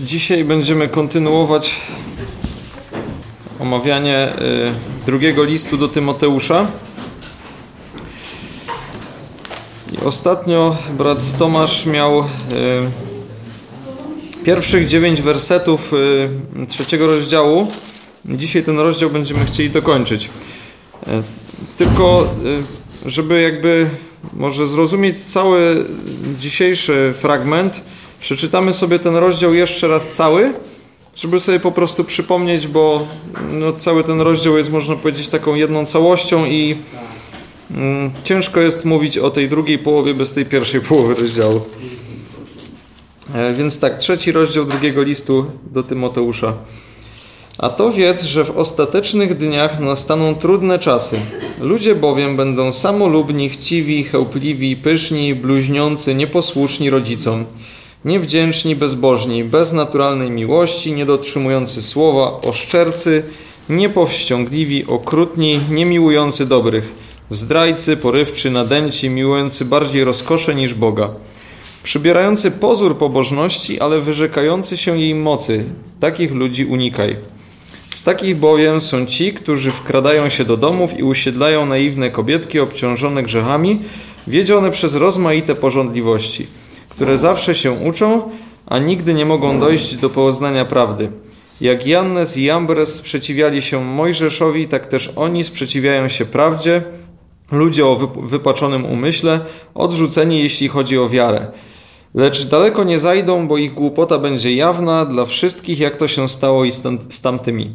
Dzisiaj będziemy kontynuować omawianie y, drugiego listu do Tymoteusza. I ostatnio brat Tomasz miał y, pierwszych dziewięć wersetów y, trzeciego rozdziału. Dzisiaj ten rozdział będziemy chcieli dokończyć. Tylko, żeby jakby może zrozumieć cały dzisiejszy fragment, Przeczytamy sobie ten rozdział jeszcze raz cały, żeby sobie po prostu przypomnieć, bo no, cały ten rozdział jest, można powiedzieć, taką jedną całością i mm, ciężko jest mówić o tej drugiej połowie bez tej pierwszej połowy rozdziału. E, więc tak, trzeci rozdział drugiego listu do Tymoteusza. A to wiedz, że w ostatecznych dniach nastaną trudne czasy. Ludzie bowiem będą samolubni, chciwi, chełpliwi, pyszni, bluźniący, nieposłuszni rodzicom niewdzięczni, bezbożni, bez naturalnej miłości, niedotrzymujący słowa, oszczercy, niepowściągliwi, okrutni, niemiłujący dobrych, zdrajcy, porywczy, nadęci, miłujący bardziej rozkosze niż Boga, przybierający pozór pobożności, ale wyrzekający się jej mocy. Takich ludzi unikaj. Z takich bowiem są ci, którzy wkradają się do domów i usiedlają naiwne kobietki obciążone grzechami, wiedzione przez rozmaite porządliwości – które zawsze się uczą, a nigdy nie mogą dojść do poznania prawdy. Jak Jannes i Jambres sprzeciwiali się Mojżeszowi, tak też oni sprzeciwiają się prawdzie, ludzie o wypaczonym umyśle, odrzuceni jeśli chodzi o wiarę. Lecz daleko nie zajdą, bo ich głupota będzie jawna dla wszystkich, jak to się stało i z tamtymi.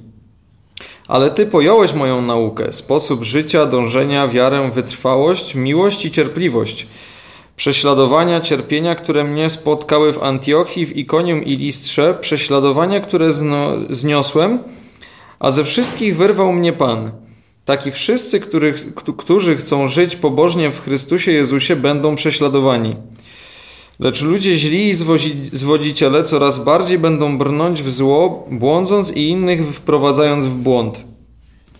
Ale Ty pojąłeś moją naukę, sposób życia, dążenia, wiarę, wytrwałość, miłość i cierpliwość – prześladowania, cierpienia, które mnie spotkały w Antiochii, w Ikonium i Listrze, prześladowania, które zno, zniosłem, a ze wszystkich wyrwał mnie Pan. Taki wszyscy, których, którzy chcą żyć pobożnie w Chrystusie Jezusie, będą prześladowani. Lecz ludzie źli i zwodziciele coraz bardziej będą brnąć w zło, błądząc i innych wprowadzając w błąd.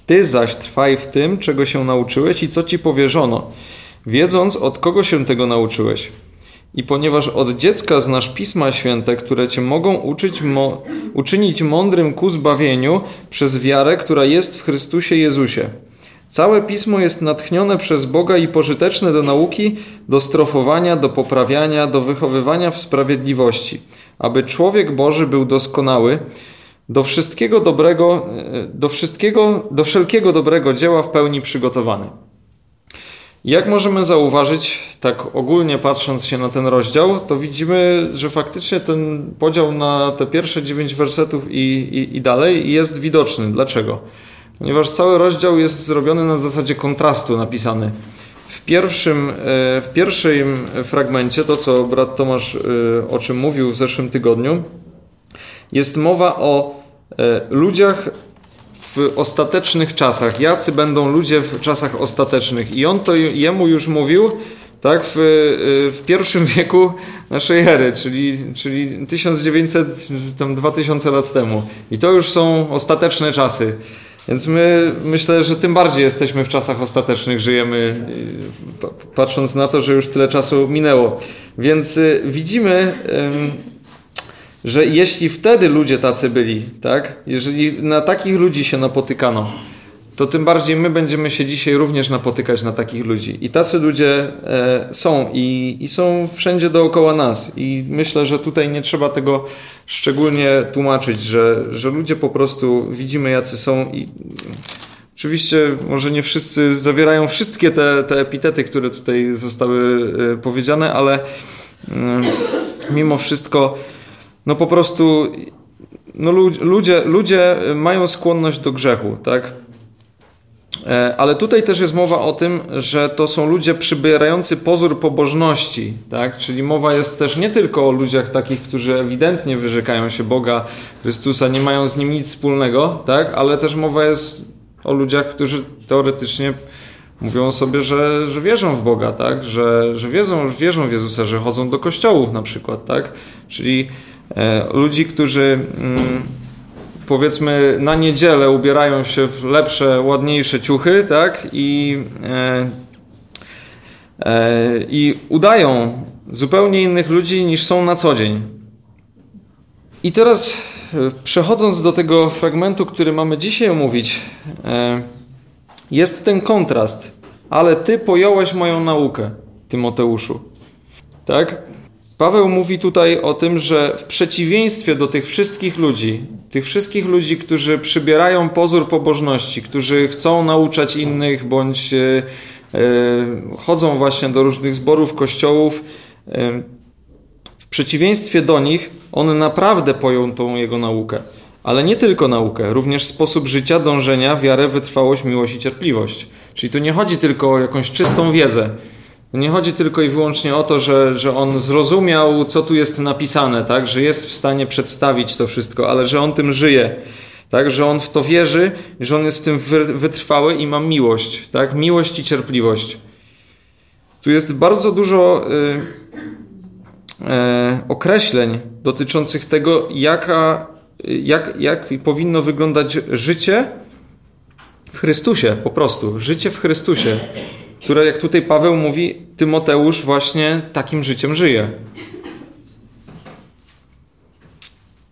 Ty zaś trwaj w tym, czego się nauczyłeś i co ci powierzono – wiedząc od kogo się tego nauczyłeś. I ponieważ od dziecka znasz Pisma Święte, które cię mogą uczyć mo uczynić mądrym ku zbawieniu przez wiarę, która jest w Chrystusie Jezusie. Całe Pismo jest natchnione przez Boga i pożyteczne do nauki, do strofowania, do poprawiania, do wychowywania w sprawiedliwości, aby człowiek Boży był doskonały, do wszystkiego dobrego, e, do wszystkiego, do wszelkiego dobrego dzieła w pełni przygotowany. Jak możemy zauważyć, tak ogólnie patrząc się na ten rozdział, to widzimy, że faktycznie ten podział na te pierwsze dziewięć wersetów i, i, i dalej jest widoczny. Dlaczego? Ponieważ cały rozdział jest zrobiony na zasadzie kontrastu napisany. W pierwszym, e, w pierwszym fragmencie, to co brat Tomasz e, o czym mówił w zeszłym tygodniu, jest mowa o e, ludziach w ostatecznych czasach. Jacy będą ludzie w czasach ostatecznych? I on to jemu już mówił, tak, w, w pierwszym wieku naszej ery, czyli, czyli 1900, tam 2000 lat temu. I to już są ostateczne czasy. Więc my myślę, że tym bardziej jesteśmy w czasach ostatecznych, żyjemy, patrząc na to, że już tyle czasu minęło. Więc y, widzimy że jeśli wtedy ludzie tacy byli, tak, jeżeli na takich ludzi się napotykano, to tym bardziej my będziemy się dzisiaj również napotykać na takich ludzi. I tacy ludzie e, są i, i są wszędzie dookoła nas. I myślę, że tutaj nie trzeba tego szczególnie tłumaczyć, że, że ludzie po prostu widzimy, jacy są i Oczywiście może nie wszyscy zawierają wszystkie te, te epitety, które tutaj zostały e, powiedziane, ale mm, mimo wszystko no po prostu no ludzie, ludzie mają skłonność do grzechu, tak? E, ale tutaj też jest mowa o tym, że to są ludzie przybierający pozór pobożności, tak? Czyli mowa jest też nie tylko o ludziach takich, którzy ewidentnie wyrzekają się Boga, Chrystusa, nie mają z nim nic wspólnego, tak? Ale też mowa jest o ludziach, którzy teoretycznie mówią sobie, że, że wierzą w Boga, tak? Że, że wierzą, wierzą w Jezusa, że chodzą do kościołów na przykład, tak? Czyli ludzi, którzy mm, powiedzmy na niedzielę ubierają się w lepsze, ładniejsze ciuchy, tak? I, e, e, i udają zupełnie innych ludzi niż są na co dzień. I teraz e, przechodząc do tego fragmentu, który mamy dzisiaj omówić, e, jest ten kontrast. Ale ty pojąłeś moją naukę, Tymoteuszu. Tak? Paweł mówi tutaj o tym, że w przeciwieństwie do tych wszystkich ludzi, tych wszystkich ludzi, którzy przybierają pozór pobożności, którzy chcą nauczać innych bądź e, chodzą właśnie do różnych zborów, kościołów, w przeciwieństwie do nich, on naprawdę pojął tą jego naukę. Ale nie tylko naukę, również sposób życia, dążenia, wiarę, wytrwałość, miłość i cierpliwość. Czyli tu nie chodzi tylko o jakąś czystą wiedzę. Nie chodzi tylko i wyłącznie o to, że, że on zrozumiał, co tu jest napisane, tak? że jest w stanie przedstawić to wszystko, ale że on tym żyje. Tak, że on w to wierzy, że on jest w tym wytrwały i ma miłość, tak? Miłość i cierpliwość. Tu jest bardzo dużo y, y, określeń dotyczących tego, jaka jak, jak powinno wyglądać życie w Chrystusie, po prostu. Życie w Chrystusie, które, jak tutaj Paweł mówi, Tymoteusz właśnie takim życiem żyje.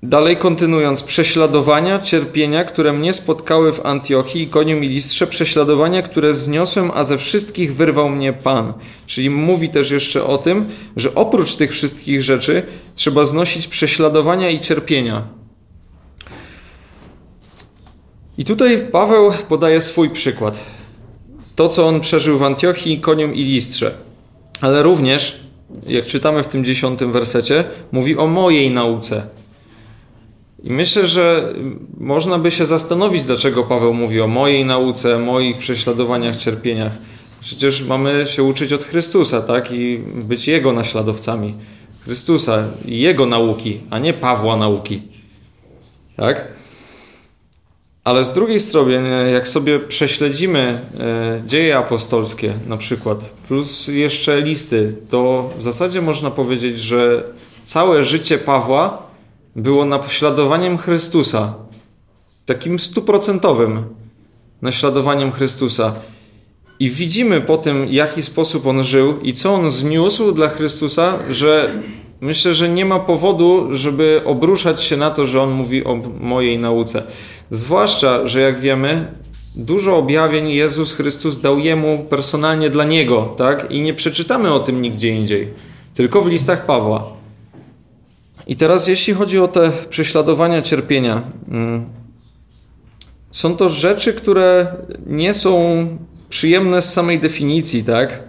Dalej kontynuując, prześladowania, cierpienia, które mnie spotkały w Antiochii, Ikonium i Listrze, prześladowania, które zniosłem, a ze wszystkich wyrwał mnie Pan. Czyli mówi też jeszcze o tym, że oprócz tych wszystkich rzeczy trzeba znosić prześladowania i cierpienia. I tutaj Paweł podaje swój przykład. To, co on przeżył w Antiochii, Konium i Listrze. Ale również, jak czytamy w tym dziesiątym wersecie, mówi o mojej nauce. I myślę, że można by się zastanowić, dlaczego Paweł mówi o mojej nauce, moich prześladowaniach, cierpieniach. Przecież mamy się uczyć od Chrystusa, tak? I być Jego naśladowcami. Chrystusa Jego nauki, a nie Pawła nauki. Tak? Ale z drugiej strony, jak sobie prześledzimy e, dzieje apostolskie na przykład, plus jeszcze listy, to w zasadzie można powiedzieć, że całe życie Pawła było naśladowaniem Chrystusa. Takim stuprocentowym naśladowaniem Chrystusa. I widzimy po tym, jaki sposób on żył i co on zniósł dla Chrystusa, że myślę, że nie ma powodu, żeby obruszać się na to, że on mówi o mojej nauce. Zwłaszcza, że jak wiemy, dużo objawień Jezus Chrystus dał jemu personalnie dla niego, tak? I nie przeczytamy o tym nigdzie indziej, tylko w listach Pawła. I teraz, jeśli chodzi o te prześladowania, cierpienia, mm, są to rzeczy, które nie są przyjemne z samej definicji, tak?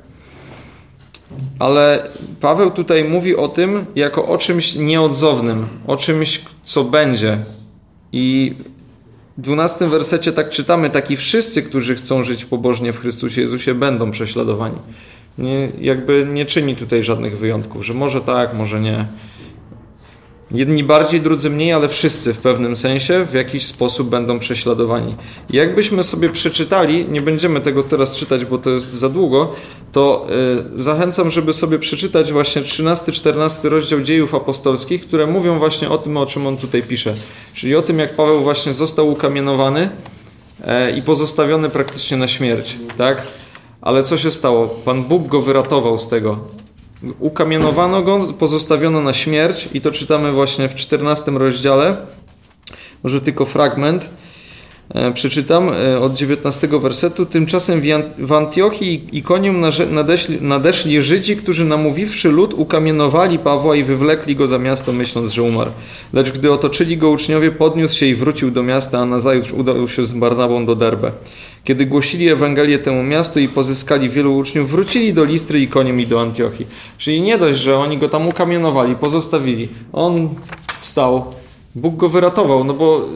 Ale Paweł tutaj mówi o tym jako o czymś nieodzownym, o czymś, co będzie. I w dwunastym wersecie tak czytamy, taki wszyscy, którzy chcą żyć pobożnie w Chrystusie Jezusie, będą prześladowani. Nie, jakby nie czyni tutaj żadnych wyjątków, że może tak, może nie. Jedni bardziej, drudzy mniej, ale wszyscy w pewnym sensie w jakiś sposób będą prześladowani. jakbyśmy sobie przeczytali, nie będziemy tego teraz czytać, bo to jest za długo, to y, zachęcam, żeby sobie przeczytać właśnie 13-14 rozdział dziejów apostolskich, które mówią właśnie o tym, o czym on tutaj pisze. Czyli o tym, jak Paweł właśnie został ukamienowany e, i pozostawiony praktycznie na śmierć, tak? Ale co się stało? Pan Bóg go wyratował z tego. Ukamienowano go, pozostawiono na śmierć i to czytamy właśnie w 14 rozdziale. Może tylko fragment. E, przeczytam e, od 19 wersetu. Tymczasem w Antiochii i Konium nadeszli, nadeszli Żydzi, którzy namówiwszy lud ukamienowali Pawła i wywlekli go za miasto, myśląc, że umarł. Lecz gdy otoczyli go uczniowie, podniósł się i wrócił do miasta, a nazajutrz udał się z Barnabą do Derbe. Kiedy głosili Ewangelię temu miastu i pozyskali wielu uczniów, wrócili do Listry i Konium i do Antiochii. Czyli nie dość, że oni go tam ukamienowali, pozostawili. On wstał, Bóg go wyratował, no bo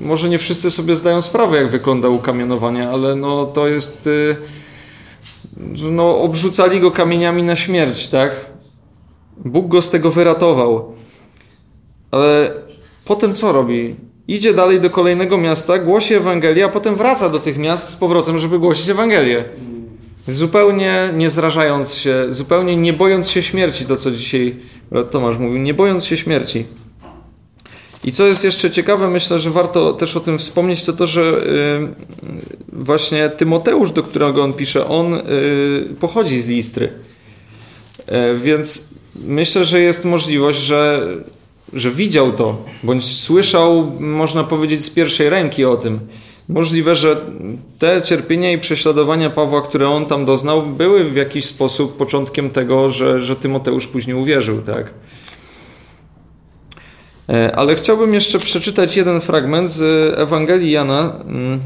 może nie wszyscy sobie zdają sprawę, jak wygląda ukamienowanie, ale no to jest. Y, no, obrzucali go kamieniami na śmierć, tak? Bóg go z tego wyratował. Ale potem co robi? Idzie dalej do kolejnego miasta, głosi Ewangelię, a potem wraca do tych miast z powrotem, żeby głosić Ewangelię. Zupełnie nie zrażając się, zupełnie nie bojąc się śmierci, to co dzisiaj Tomasz mówił, nie bojąc się śmierci. I co jest jeszcze ciekawe, myślę, że warto też o tym wspomnieć, to to, że y, właśnie Tymoteusz, do którego on pisze, on y, pochodzi z Listry. E, więc myślę, że jest możliwość, że że widział to, bądź słyszał, można powiedzieć, z pierwszej ręki o tym. Możliwe, że te cierpienia i prześladowania Pawła, które on tam doznał, były w jakiś sposób początkiem tego, że, że Tymoteusz później uwierzył, tak? E, ale chciałbym jeszcze przeczytać jeden fragment z Ewangelii Jana mm,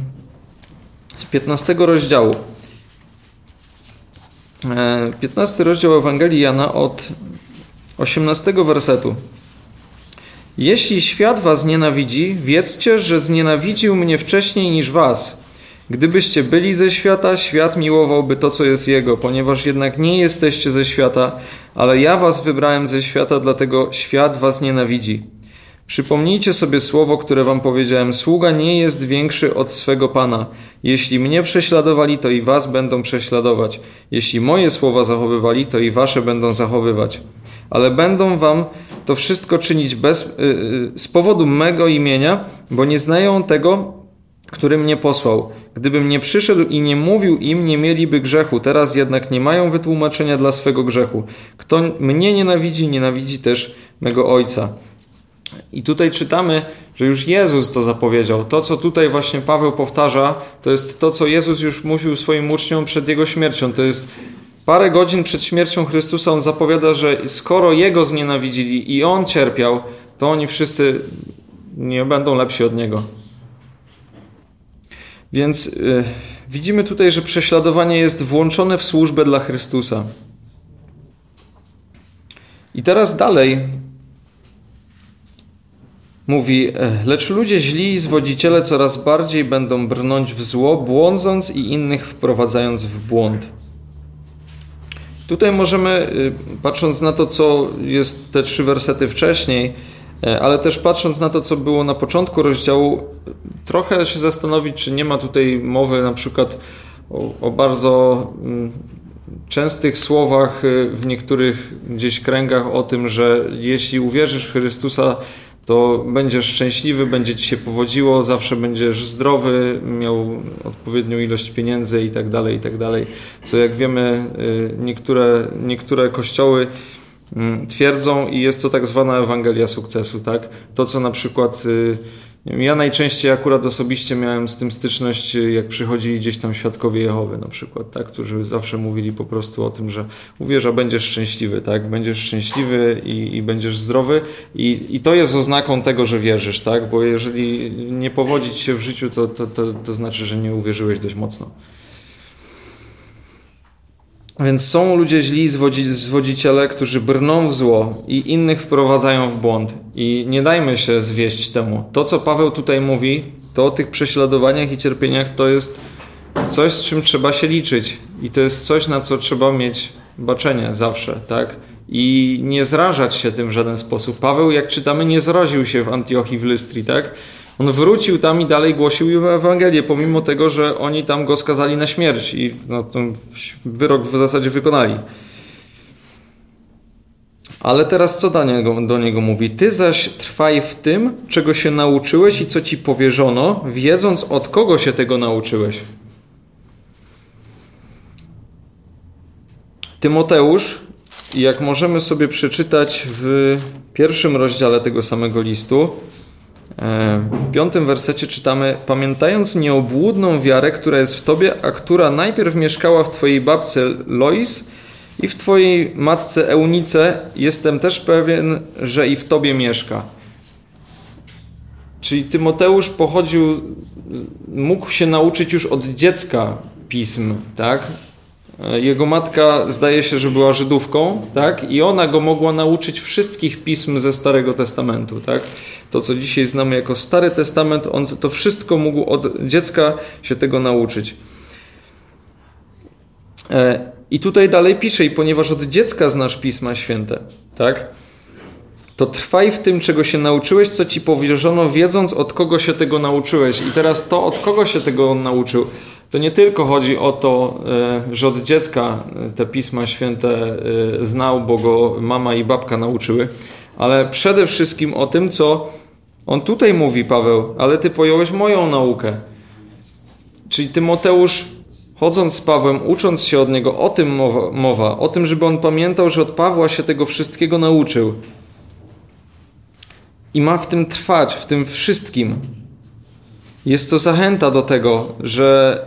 z 15 rozdziału. 15 e, rozdział Ewangelii Jana od 18 wersetu. Jeśli świat was nienawidzi, wiedzcie, że znienawidził mnie wcześniej niż was. Gdybyście byli ze świata, świat miłowałby to, co jest jego, ponieważ jednak nie jesteście ze świata, ale ja was wybrałem ze świata, dlatego świat was nienawidzi. Przypomnijcie sobie słowo, które wam powiedziałem: Sługa nie jest większy od swego pana. Jeśli mnie prześladowali, to i was będą prześladować. Jeśli moje słowa zachowywali, to i wasze będą zachowywać. Ale będą wam to wszystko czynić bez, yy, z powodu mego imienia, bo nie znają tego, który mnie posłał. Gdybym nie przyszedł i nie mówił im, nie mieliby grzechu. Teraz jednak nie mają wytłumaczenia dla swego grzechu. Kto mnie nienawidzi, nienawidzi też mego Ojca. I tutaj czytamy, że już Jezus to zapowiedział. To, co tutaj właśnie Paweł powtarza, to jest to, co Jezus już mówił swoim uczniom przed jego śmiercią. To jest parę godzin przed śmiercią Chrystusa. On zapowiada, że skoro jego znienawidzili i on cierpiał, to oni wszyscy nie będą lepsi od niego. Więc yy, widzimy tutaj, że prześladowanie jest włączone w służbę dla Chrystusa. I teraz dalej Mówi, e, lecz ludzie źli i zwodziciele coraz bardziej będą brnąć w zło, błądząc i innych wprowadzając w błąd. Tutaj możemy, y, patrząc na to, co jest te trzy wersety wcześniej, e, ale też patrząc na to, co było na początku rozdziału, trochę się zastanowić, czy nie ma tutaj mowy na przykład o, o bardzo mm, częstych słowach y, w niektórych gdzieś kręgach o tym, że jeśli uwierzysz w Chrystusa, to będziesz szczęśliwy, będzie ci się powodziło, zawsze będziesz zdrowy, miał odpowiednią ilość pieniędzy i tak dalej, i tak dalej. Co jak wiemy, y, niektóre, niektóre kościoły mm, twierdzą i jest to tak zwana Ewangelia sukcesu, tak? To, co na przykład y, ja najczęściej akurat osobiście miałem z tym styczność, jak przychodzili gdzieś tam świadkowie Jehowy na przykład, tak, którzy zawsze mówili po prostu o tym, że uwierz, a będziesz szczęśliwy, tak, będziesz szczęśliwy i, i będziesz zdrowy i, i to jest oznaką tego, że wierzysz, tak, bo jeżeli nie powodzić się w życiu, to, to, to, to znaczy, że nie uwierzyłeś dość mocno. Więc są ludzie źli, zwodziciele, którzy brną w zło i innych wprowadzają w błąd. I nie dajmy się zwieść temu. To, co Paweł tutaj mówi, to o tych prześladowaniach i cierpieniach, to jest coś, z czym trzeba się liczyć. I to jest coś, na co trzeba mieć baczenie zawsze, tak? I nie zrażać się tym w żaden sposób. Paweł, jak czytamy, nie zraził się w Antiochii w Lystrii, tak? On wrócił tam i dalej głosił Ewangelię, pomimo tego, że oni tam go skazali na śmierć i no, ten wyrok w zasadzie wykonali. Ale teraz co do niego, do niego mówi? Ty zaś trwaj w tym, czego się nauczyłeś i co ci powierzono, wiedząc od kogo się tego nauczyłeś. Tymoteusz, jak możemy sobie przeczytać w pierwszym rozdziale tego samego listu, w piątym wersecie czytamy: Pamiętając nieobłudną wiarę, która jest w tobie, a która najpierw mieszkała w twojej babce Lois i w twojej matce Eunice, jestem też pewien, że i w tobie mieszka. Czyli Tymoteusz pochodził, mógł się nauczyć już od dziecka pism, tak? Jego matka zdaje się, że była Żydówką, tak? I ona go mogła nauczyć wszystkich pism ze Starego Testamentu, tak? To, co dzisiaj znamy jako Stary Testament, on to wszystko mógł od dziecka się tego nauczyć. E, I tutaj dalej pisze, i ponieważ od dziecka znasz Pisma Święte, tak? To trwaj w tym, czego się nauczyłeś, co ci powierzono, wiedząc od kogo się tego nauczyłeś. I teraz to, od kogo się tego on nauczył to nie tylko chodzi o to, e, że od dziecka e, te pisma święte e, znał, bo go mama i babka nauczyły, ale przede wszystkim o tym, co on tutaj mówi, Paweł, ale ty pojąłeś moją naukę. Czyli Tymoteusz, chodząc z Pawłem, ucząc się od niego, o tym mowa, mowa o tym, żeby on pamiętał, że od Pawła się tego wszystkiego nauczył. i ma w tym trwać, w tym wszystkim. Jest to zachęta do tego, że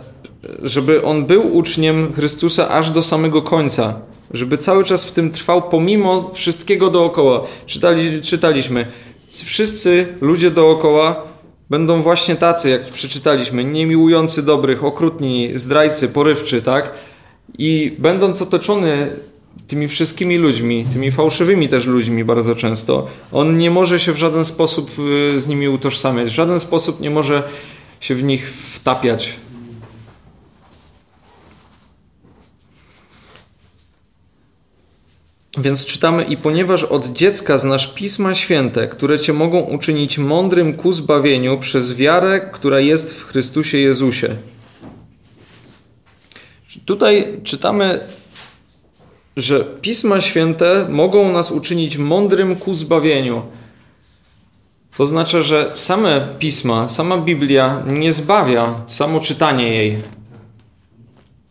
żeby on był uczniem Chrystusa aż do samego końca, żeby cały czas w tym trwał pomimo wszystkiego dookoła. Czytali, czytaliśmy, wszyscy ludzie dookoła będą właśnie tacy, jak przeczytaliśmy, niemiłujący dobrych, okrutni, zdrajcy, porywczy, tak? I będąc otoczony tymi wszystkimi ludźmi, tymi fałszywymi też ludźmi bardzo często, on nie może się w żaden sposób y, z nimi utożsamiać, w żaden sposób nie może się w nich wtapiać. Więc czytamy, i ponieważ od dziecka znasz pisma święte, które cię mogą uczynić mądrym ku zbawieniu przez wiarę, która jest w Chrystusie Jezusie. Tutaj czytamy, że pisma święte mogą nas uczynić mądrym ku zbawieniu. To znaczy, że same pisma, sama Biblia nie zbawia, samo czytanie jej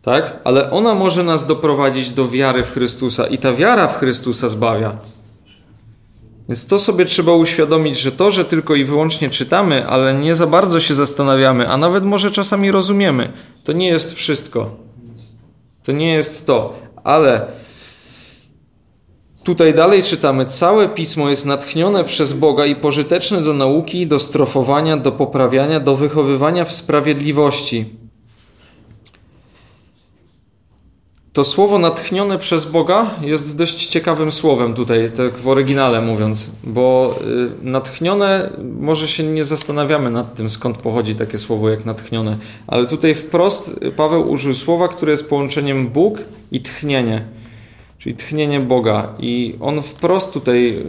tak? Ale ona może nas doprowadzić do wiary w Chrystusa i ta wiara w Chrystusa zbawia. Więc to sobie trzeba uświadomić, że to, że tylko i wyłącznie czytamy, ale nie za bardzo się zastanawiamy, a nawet może czasami rozumiemy, to nie jest wszystko. To nie jest to, ale tutaj dalej czytamy: Całe pismo jest natchnione przez Boga i pożyteczne do nauki, do strofowania, do poprawiania, do wychowywania w sprawiedliwości To słowo natchnione przez Boga jest dość ciekawym słowem tutaj, tak w oryginale mówiąc, bo y, natchnione, może się nie zastanawiamy nad tym, skąd pochodzi takie słowo jak natchnione, ale tutaj wprost Paweł użył słowa, które jest połączeniem Bóg i tchnienie, czyli tchnienie Boga. I on wprost tutaj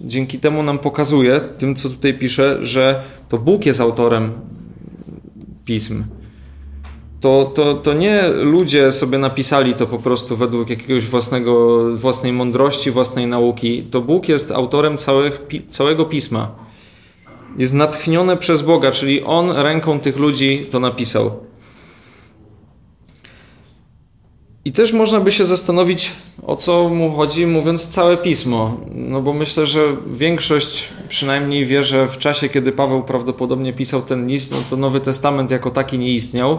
dzięki temu nam pokazuje, tym co tutaj pisze, że to Bóg jest autorem pism to, to, to nie ludzie sobie napisali to po prostu według jakiegoś własnego, własnej mądrości, własnej nauki. To Bóg jest autorem całych, całego pisma. Jest natchnione przez Boga, czyli On ręką tych ludzi to napisał. I też można by się zastanowić, o co mu chodzi, mówiąc całe pismo. No bo myślę, że większość przynajmniej wie, że w czasie, kiedy Paweł prawdopodobnie pisał ten list, no to Nowy Testament jako taki nie istniał.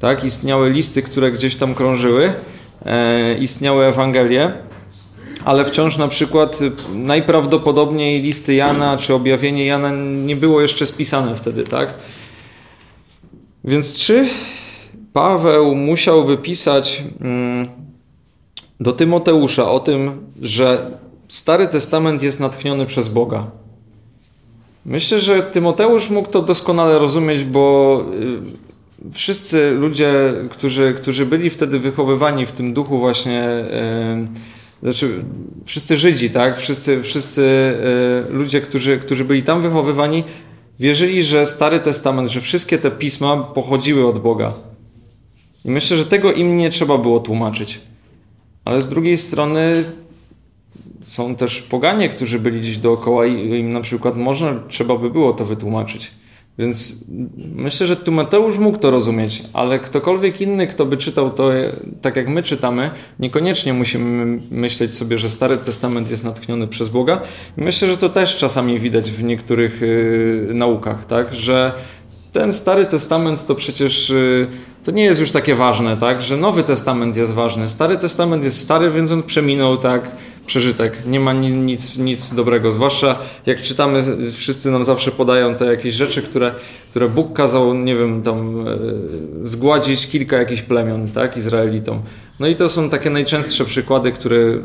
Tak? Istniały listy, które gdzieś tam krążyły, e, istniały Ewangelie, ale wciąż na przykład najprawdopodobniej listy Jana czy objawienie Jana nie było jeszcze spisane wtedy, tak? Więc czy Paweł musiałby pisać mm, do Tymoteusza o tym, że Stary Testament jest natchniony przez Boga? Myślę, że Tymoteusz mógł to doskonale rozumieć, bo y, wszyscy ludzie, którzy, którzy byli wtedy wychowywani w tym duchu właśnie, yy, znaczy wszyscy Żydzi, tak? Wszyscy, wszyscy yy, ludzie, którzy, którzy byli tam wychowywani, wierzyli, że Stary Testament, że wszystkie te pisma pochodziły od Boga. I myślę, że tego im nie trzeba było tłumaczyć. Ale z drugiej strony są też poganie, którzy byli gdzieś dookoła i im na przykład można, trzeba by było to wytłumaczyć. Więc myślę, że tu Mateusz mógł to rozumieć, ale ktokolwiek inny, kto by czytał to tak jak my czytamy, niekoniecznie musimy myśleć sobie, że Stary Testament jest natchniony przez Boga. Myślę, że to też czasami widać w niektórych y, naukach, tak? że ten Stary Testament to przecież y, to nie jest już takie ważne, tak? że Nowy Testament jest ważny. Stary Testament jest stary, więc on przeminął tak przeżytek. Nie ma nic, nic dobrego. Zwłaszcza jak czytamy, wszyscy nam zawsze podają te jakieś rzeczy, które, które Bóg kazał, nie wiem, tam e, zgładzić kilka jakichś plemion, tak, Izraelitom. No i to są takie najczęstsze przykłady, które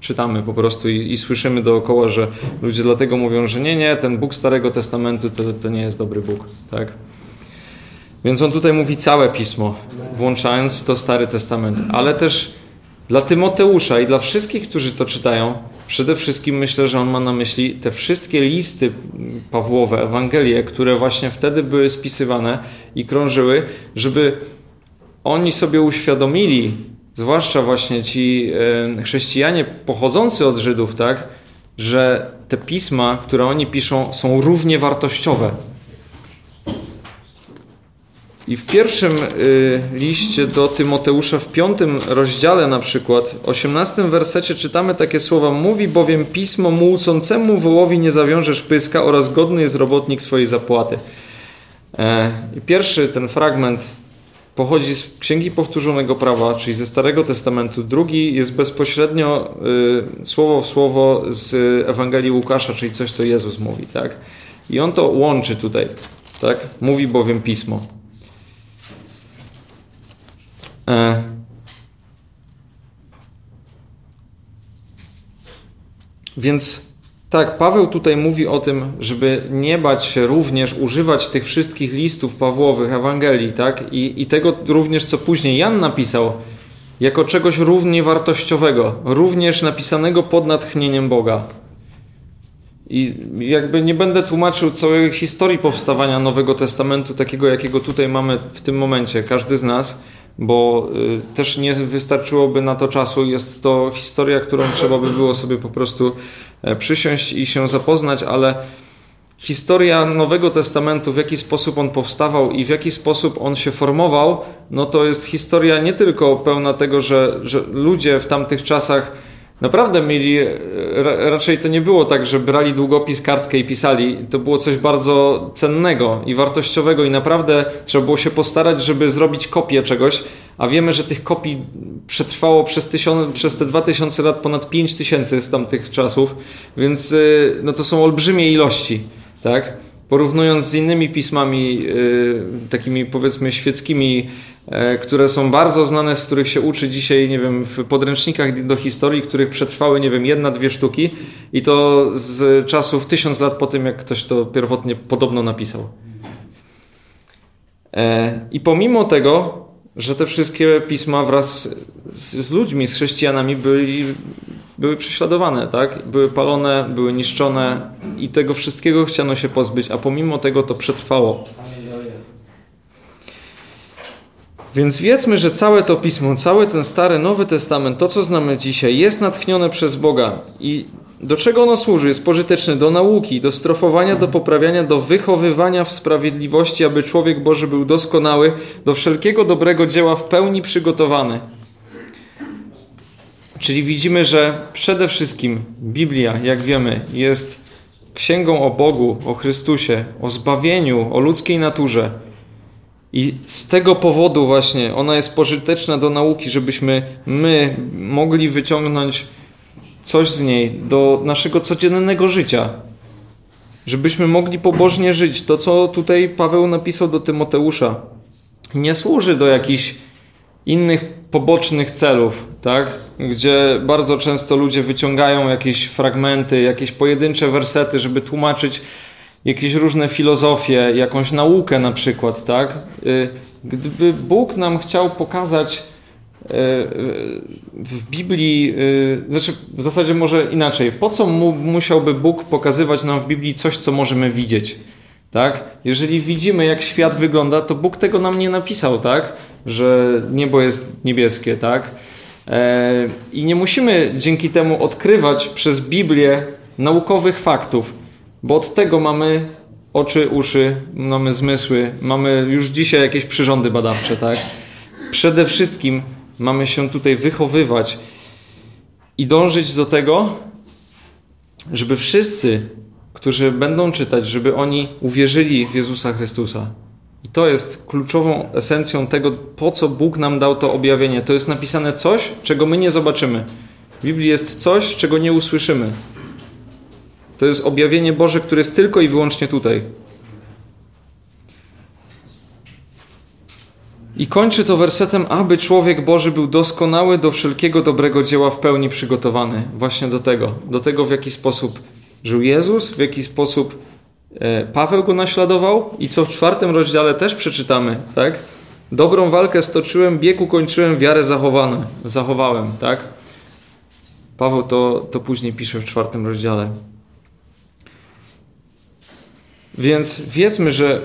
czytamy po prostu i, i słyszymy dookoła, że ludzie dlatego mówią, że nie, nie, ten Bóg Starego Testamentu to, to nie jest dobry Bóg, tak. Więc on tutaj mówi całe pismo, włączając w to Stary Testament, ale też dla Tymoteusza i dla wszystkich, którzy to czytają, przede wszystkim myślę, że on ma na myśli te wszystkie listy Pawłowe, Ewangelie, które właśnie wtedy były spisywane i krążyły, żeby oni sobie uświadomili, zwłaszcza właśnie ci chrześcijanie pochodzący od Żydów, tak, że te pisma, które oni piszą, są równie wartościowe. I w pierwszym y, liście do Tymoteusza, w piątym rozdziale na przykład, osiemnastym wersecie czytamy takie słowa Mówi bowiem pismo, mułcącemu wołowi nie zawiążesz pyska oraz godny jest robotnik swojej zapłaty. E, I pierwszy ten fragment pochodzi z Księgi Powtórzonego Prawa, czyli ze Starego Testamentu. Drugi jest bezpośrednio y, słowo w słowo z Ewangelii Łukasza, czyli coś, co Jezus mówi. Tak? I on to łączy tutaj. Tak? Mówi bowiem Pismo. E. Więc tak, Paweł tutaj mówi o tym, żeby nie bać się również używać tych wszystkich listów Pawłowych, Ewangelii, tak? I, I tego również, co później Jan napisał, jako czegoś równie wartościowego, również napisanego pod natchnieniem Boga. I jakby nie będę tłumaczył całej historii powstawania Nowego Testamentu, takiego jakiego tutaj mamy w tym momencie, każdy z nas, bo y, też nie wystarczyłoby na to czasu. Jest to historia, którą trzeba by było sobie po prostu przysiąść i się zapoznać, ale historia Nowego Testamentu, w jaki sposób on powstawał i w jaki sposób on się formował, no to jest historia nie tylko pełna tego, że, że ludzie w tamtych czasach naprawdę mieli, raczej to nie było tak, że brali długopis, kartkę i pisali. To było coś bardzo cennego i wartościowego i naprawdę trzeba było się postarać, żeby zrobić kopię czegoś, a wiemy, że tych kopii przetrwało przez, tysiąc, przez te 2000 lat ponad 5000 z tamtych czasów, więc y, no to są olbrzymie ilości, tak? Porównując z innymi pismami, y, takimi powiedzmy świeckimi, E, które są bardzo znane, z których się uczy dzisiaj, nie wiem, w podręcznikach do historii, których przetrwały, nie wiem, jedna, dwie sztuki i to z czasów tysiąc lat po tym, jak ktoś to pierwotnie podobno napisał. E, I pomimo tego, że te wszystkie pisma wraz z, ludźmi, z chrześcijanami byli, były prześladowane, tak? Były palone, były niszczone i tego wszystkiego chciano się pozbyć, a pomimo tego to przetrwało. Więc wiedzmy, że całe to pismo, cały ten stary, Nowy Testament, to co znamy dzisiaj, jest natchnione przez Boga. I do czego ono służy? Jest pożyteczne do nauki, do strofowania, do poprawiania, do wychowywania w sprawiedliwości, aby człowiek Boży był doskonały, do wszelkiego dobrego dzieła w pełni przygotowany. Czyli widzimy, że przede wszystkim Biblia, jak wiemy, jest księgą o Bogu, o Chrystusie, o zbawieniu, o ludzkiej naturze i z tego powodu właśnie ona jest pożyteczna do nauki, żebyśmy my mogli wyciągnąć coś z niej do naszego codziennego życia. Żebyśmy mogli pobożnie żyć. To, co tutaj Paweł napisał do Tymoteusza, nie służy do jakichś innych pobocznych celów, tak? Gdzie bardzo często ludzie wyciągają jakieś fragmenty, jakieś pojedyncze wersety, żeby tłumaczyć jakieś różne filozofie, jakąś naukę na przykład, tak? Y, gdyby Bóg nam chciał pokazać y, w Biblii, y, znaczy w zasadzie może inaczej, po co mu, musiałby Bóg pokazywać nam w Biblii coś, co możemy widzieć? Tak? Jeżeli widzimy, jak świat wygląda, to Bóg tego nam nie napisał, tak? Że niebo jest niebieskie, tak? E, I nie musimy dzięki temu odkrywać przez Biblię naukowych faktów. Bo od tego mamy oczy, uszy, mamy zmysły, mamy już dzisiaj jakieś przyrządy badawcze, tak? Przede wszystkim mamy się tutaj wychowywać i dążyć do tego, żeby wszyscy, którzy będą czytać, żeby oni uwierzyli w Jezusa Chrystusa. I to jest kluczową esencją tego, po co Bóg nam dał to objawienie. To jest napisane coś, czego my nie zobaczymy. W Biblii jest coś, czego nie usłyszymy. To jest objawienie Boże, które jest tylko i wyłącznie tutaj. I kończy to wersetem, aby człowiek Boży był doskonały do wszelkiego dobrego dzieła w pełni przygotowany. Właśnie do tego. Do tego, w jaki sposób żył Jezus, w jaki sposób Paweł go naśladował i co w czwartym rozdziale też przeczytamy, tak? Dobrą walkę stoczyłem, bieg ukończyłem, wiarę zachowano, zachowałem, tak? Paweł to, to później pisze w czwartym rozdziale. Więc wiedzmy, że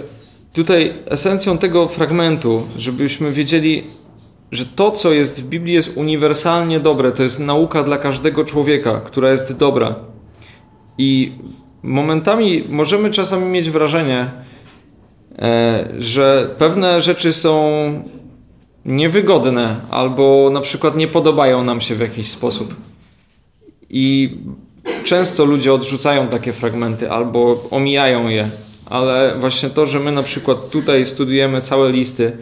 tutaj esencją tego fragmentu, żebyśmy wiedzieli, że to, co jest w Biblii, jest uniwersalnie dobre. To jest nauka dla każdego człowieka, która jest dobra. I momentami możemy czasami mieć wrażenie, e, że pewne rzeczy są niewygodne albo na przykład nie podobają nam się w jakiś sposób. I często ludzie odrzucają takie fragmenty albo omijają je, ale właśnie to, że my na przykład tutaj studujemy całe listy,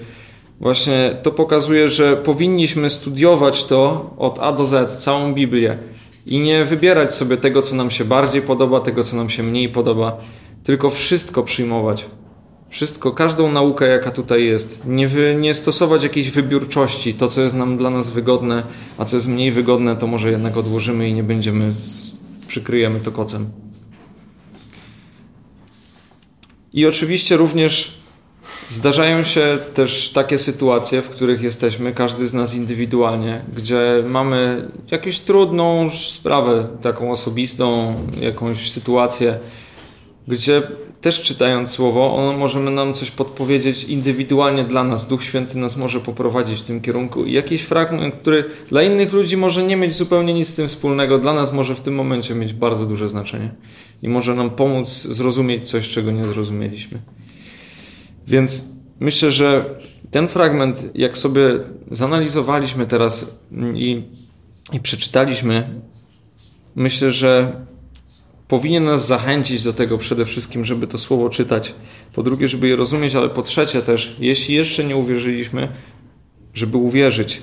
właśnie to pokazuje, że powinniśmy studiować to od A do Z, całą Biblię i nie wybierać sobie tego, co nam się bardziej podoba, tego, co nam się mniej podoba, tylko wszystko przyjmować. Wszystko, każdą naukę, jaka tutaj jest. Nie, wy, nie stosować jakiejś wybiórczości. To, co jest nam dla nas wygodne, a co jest mniej wygodne, to może jednak odłożymy i nie będziemy, z, przykryjemy to kocem. I oczywiście również zdarzają się też takie sytuacje, w których jesteśmy, każdy z nas indywidualnie, gdzie mamy jakąś trudną sprawę, taką osobistą, jakąś sytuację, gdzie też czytając słowo, ono możemy nam coś podpowiedzieć indywidualnie dla nas. Duch Święty nas może poprowadzić w tym kierunku i jakiś fragment, który dla innych ludzi może nie mieć zupełnie nic z tym wspólnego, dla nas może w tym momencie mieć bardzo duże znaczenie i może nam pomóc zrozumieć coś, czego nie zrozumieliśmy. Więc myślę, że ten fragment, jak sobie zanalizowaliśmy teraz i, i przeczytaliśmy, myślę, że powinien nas zachęcić do tego przede wszystkim, żeby to słowo czytać. Po drugie, żeby je rozumieć, ale po trzecie też, jeśli jeszcze nie uwierzyliśmy, żeby uwierzyć.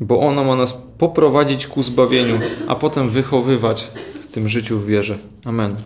Bo ono ma nas poprowadzić ku zbawieniu, a potem wychowywać w tym życiu w wierze. Amen.